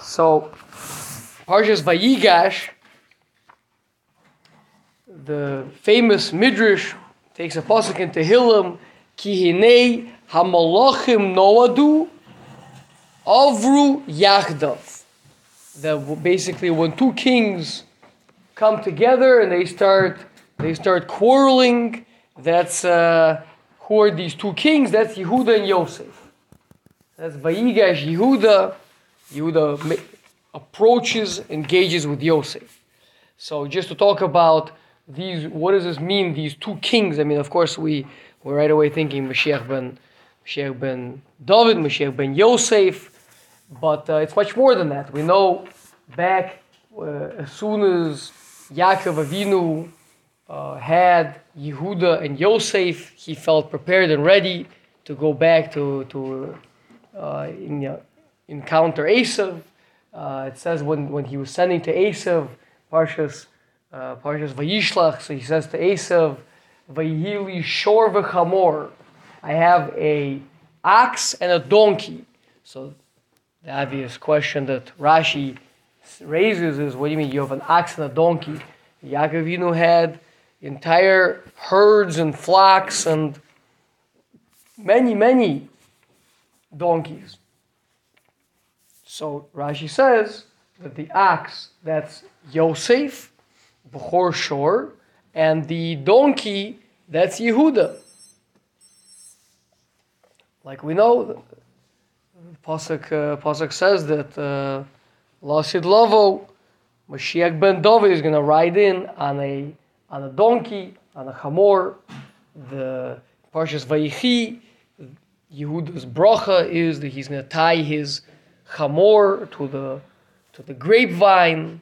So, Parshas Vayigash, the famous Midrash, takes a pasuk in Tehillim, Ki hinei hamalachim noadu avru yachdav. That basically when two kings come together and they start they start quarreling, that's uh, who are these two kings? That's Yehuda and Yosef. That's Vayigash Yehuda. Yehuda approaches, engages with Yosef. So just to talk about these, what does this mean? These two kings. I mean, of course, we we're right away thinking Mashiach ben Mashiach ben David, Mashiach ben Yosef, but uh, it's much more than that. We know back uh, as soon as Yaakov Avinu uh, had Yehuda and Yosef, he felt prepared and ready to go back to to uh, in, uh, encounter Esav. Uh, it says when, when he was sending to Esav, Parshas, uh, Parshas Vayishlach, so he says to Esav, Vayhili shor v'chamor. I have a ox and a donkey. So the obvious question that Rashi raises is, what do you mean you have an ox and a donkey? Yaakov Avinu had entire herds and flocks and many, many donkeys. So Rashi says that the ox, that's Yosef, Bechor Shor, and the donkey, that's Yehuda. Like we know, Pasuk, uh, Pasuk says that uh, Lasid Lavo, Mashiach ben David is going to ride in on a on a donkey, on a chamor. The Parshas Vayichi, Yehuda's bracha is that he's going to tie his chamor to the to the grapevine.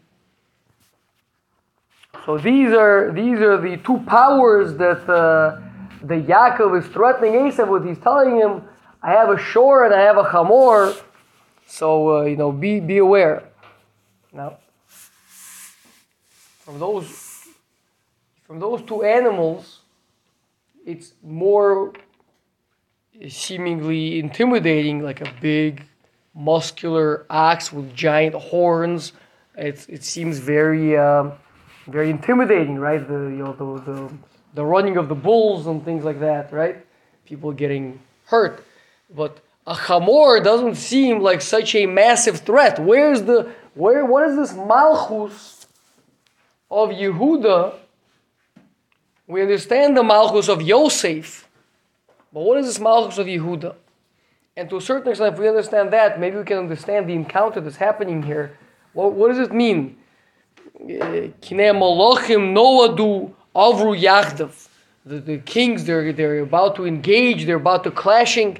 So these are these are the two powers that uh, the Yaakov is threatening Esav with. He's telling him, "I have a shore and I have a chamor, so uh, you know be be aware." Now, from those from those two animals, it's more seemingly intimidating, like a big, muscular ox with giant horns. It, it seems very, um, very intimidating, right? The you know the, the the running of the bulls and things like that, right? People getting hurt, but a chamor doesn't seem like such a massive threat. Where's the where? What is this malchus of Yehuda? We understand the malchus of Yosef. But what is this Malchus of Yehuda? And to a certain extent, if we understand that, maybe we can understand the encounter that's happening here. What, what does it mean? Malachim Noadu Avru Yachdav. The, the kings, they're, they're about to engage, they're about to clashing.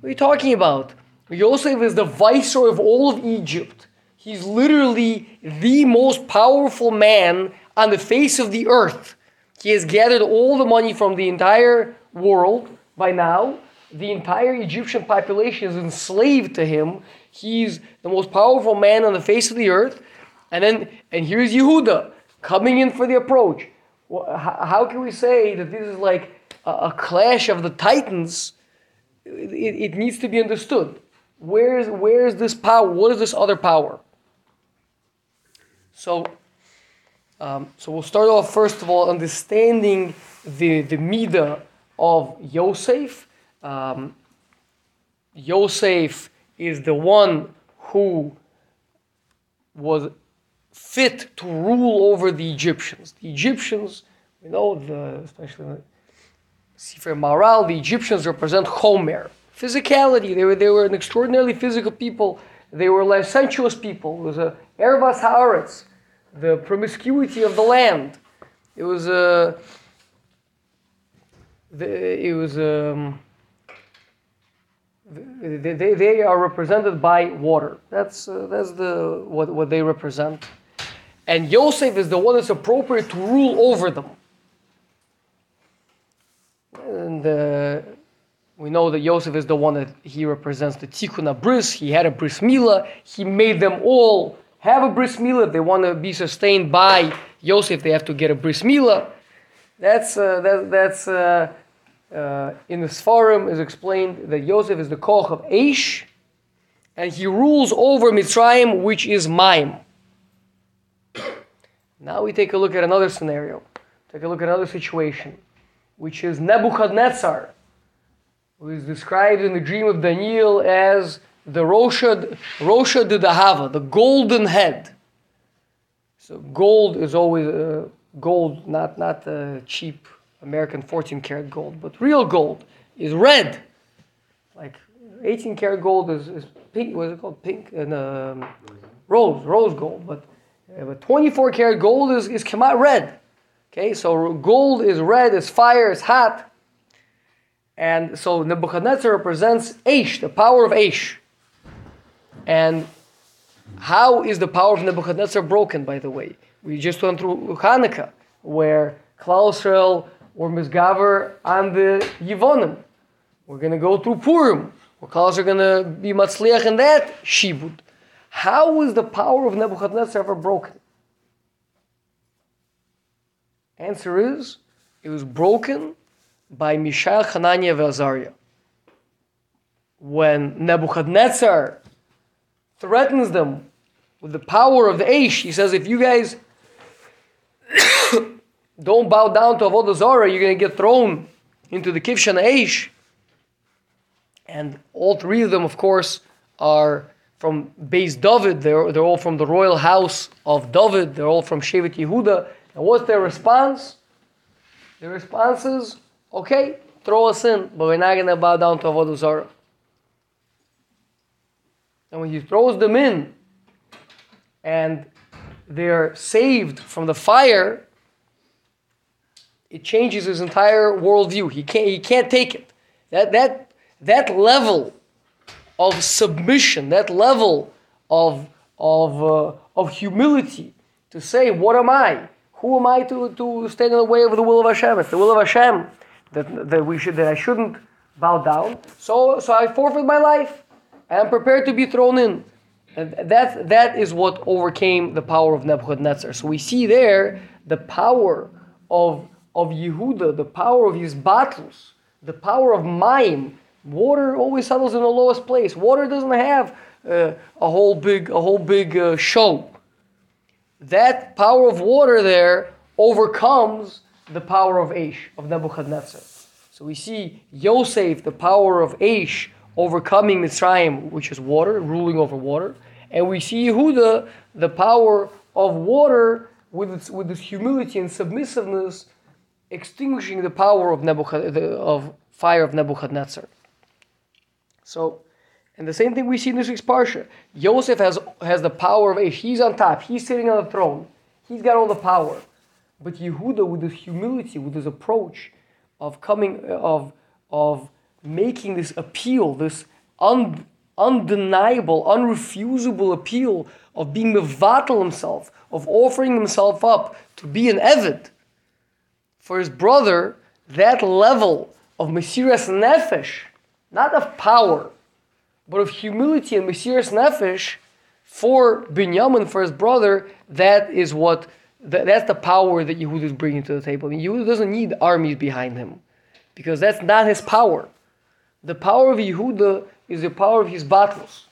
What are you talking about? Yosef is the viceroy of all of Egypt. He's literally the most powerful man on the face of the earth. He has gathered all the money from the entire world by now. The entire Egyptian population is enslaved to him. He's the most powerful man on the face of the earth. And then, and here's Yehuda coming in for the approach. How can we say that this is like a, clash of the titans? It, it needs to be understood. Where's where's this power? What is this other power? So, um, so we'll start off first of all understanding the the midah of Yosef. Um, Yosef is the one who was fit to rule over the Egyptians. The Egyptians, we know, the, especially Sefer Maharal, the Egyptians represent Chomer, physicality. They were, they were an extraordinarily physical people. They were licentious people. It was a ervas haaretz, the promiscuity of the land. It was a, the, it was um, they, they, they are represented by water. That's uh, that's the what, what they represent. And Yosef is the one that's appropriate to rule over them. And uh, we know that Yosef is the one that he represents the Tikkun Bris. He had a bris Mila. He made them all have a bris Mila. If they want to be sustained by Yosef, they have to get a bris Mila. That's uh, that, that's uh, uh, in the Sfarim is explained that Yosef is the koach of Aish, and he rules over Mitzrayim, which is Maim. Now we take a look at another scenario. Take a look at another situation, which is Nebuchadnezzar, who is described in the dream of Daniel as the Rosha, Rosha de Dahava, the golden head. So gold is always uh, gold, not not uh, cheap American 14 karat gold, but real gold is red. Like 18 karat gold is, is pink. What is it called? Pink and um, rose, rose gold. But uh, but 24 karat gold is is out red. Okay, so gold is red, it's fire, it's hot. And so Nebuchadnezzar represents Aish, the power of Aish. And how is the power of Nebuchadnezzar broken, by the way? We just went through Hanukkah, where Klal Yisrael were misgaver on the Yivonim. We're going to go through Purim, Klal are going to be matzliach in that shibud. How was the power of Nebuchadnezzar ever broken? Answer is, it was broken by Mishael, Hananiah, and Azariah. When Nebuchadnezzar threatens them with the power of the Aish, he says, if you guys don't bow down to Avodah Zarah, you're going to get thrown into the Kivshan Aish. And all three of them, of course, are from Beis David. They're, they're all from the royal house of David. They're all from Shevet Yehuda. And what's their response? Their response is, okay, throw us in, but we're not going to bow down to Avodah Zarah. And when he throws them in, and they're saved from the fire, it changes his entire worldview. He can't, he can't take it. That, that, that level of submission, that level of, of, uh, of humility to say, What am I? Who am I to, to stand in the way of the will of Hashem? It's the will of Hashem that, that, we should, that I shouldn't bow down. So, so I forfeit my life. I am prepared to be thrown in. And that, that is what overcame the power of Nebuchadnezzar. So we see there the power of, of Yehuda, the power of his battles, the power of Maim. Water always settles in the lowest place. Water doesn't have uh, a whole big, a whole big uh, show. That power of water there overcomes the power of Aish, of Nebuchadnezzar. So we see Yosef, the power of Aish, overcoming Mitzrayim, which is water, ruling over water. And we see Yehuda, the power of water, with its, with its humility and submissiveness, extinguishing the power of, of fire of Nebuchadnezzar. So, and the same thing we see in this week's Parsha. Yosef has, has the power of Aish. He's on top. He's sitting on the throne. He's got all the power. But Yehuda, with his humility, with his approach of coming, of, of making this appeal, this un, undeniable, unrefusable appeal of being mevatel himself, of offering himself up to be an Evid for his brother, that level of Mesiras Nefesh, not of power, but of humility and Mesiras Nefesh for Binyamin, for his brother, that is what, that, that's the power that Yehuda is bringing to the table. And Yehuda doesn't need armies behind him because that's not his power. The power of Yehuda is the power of his battles.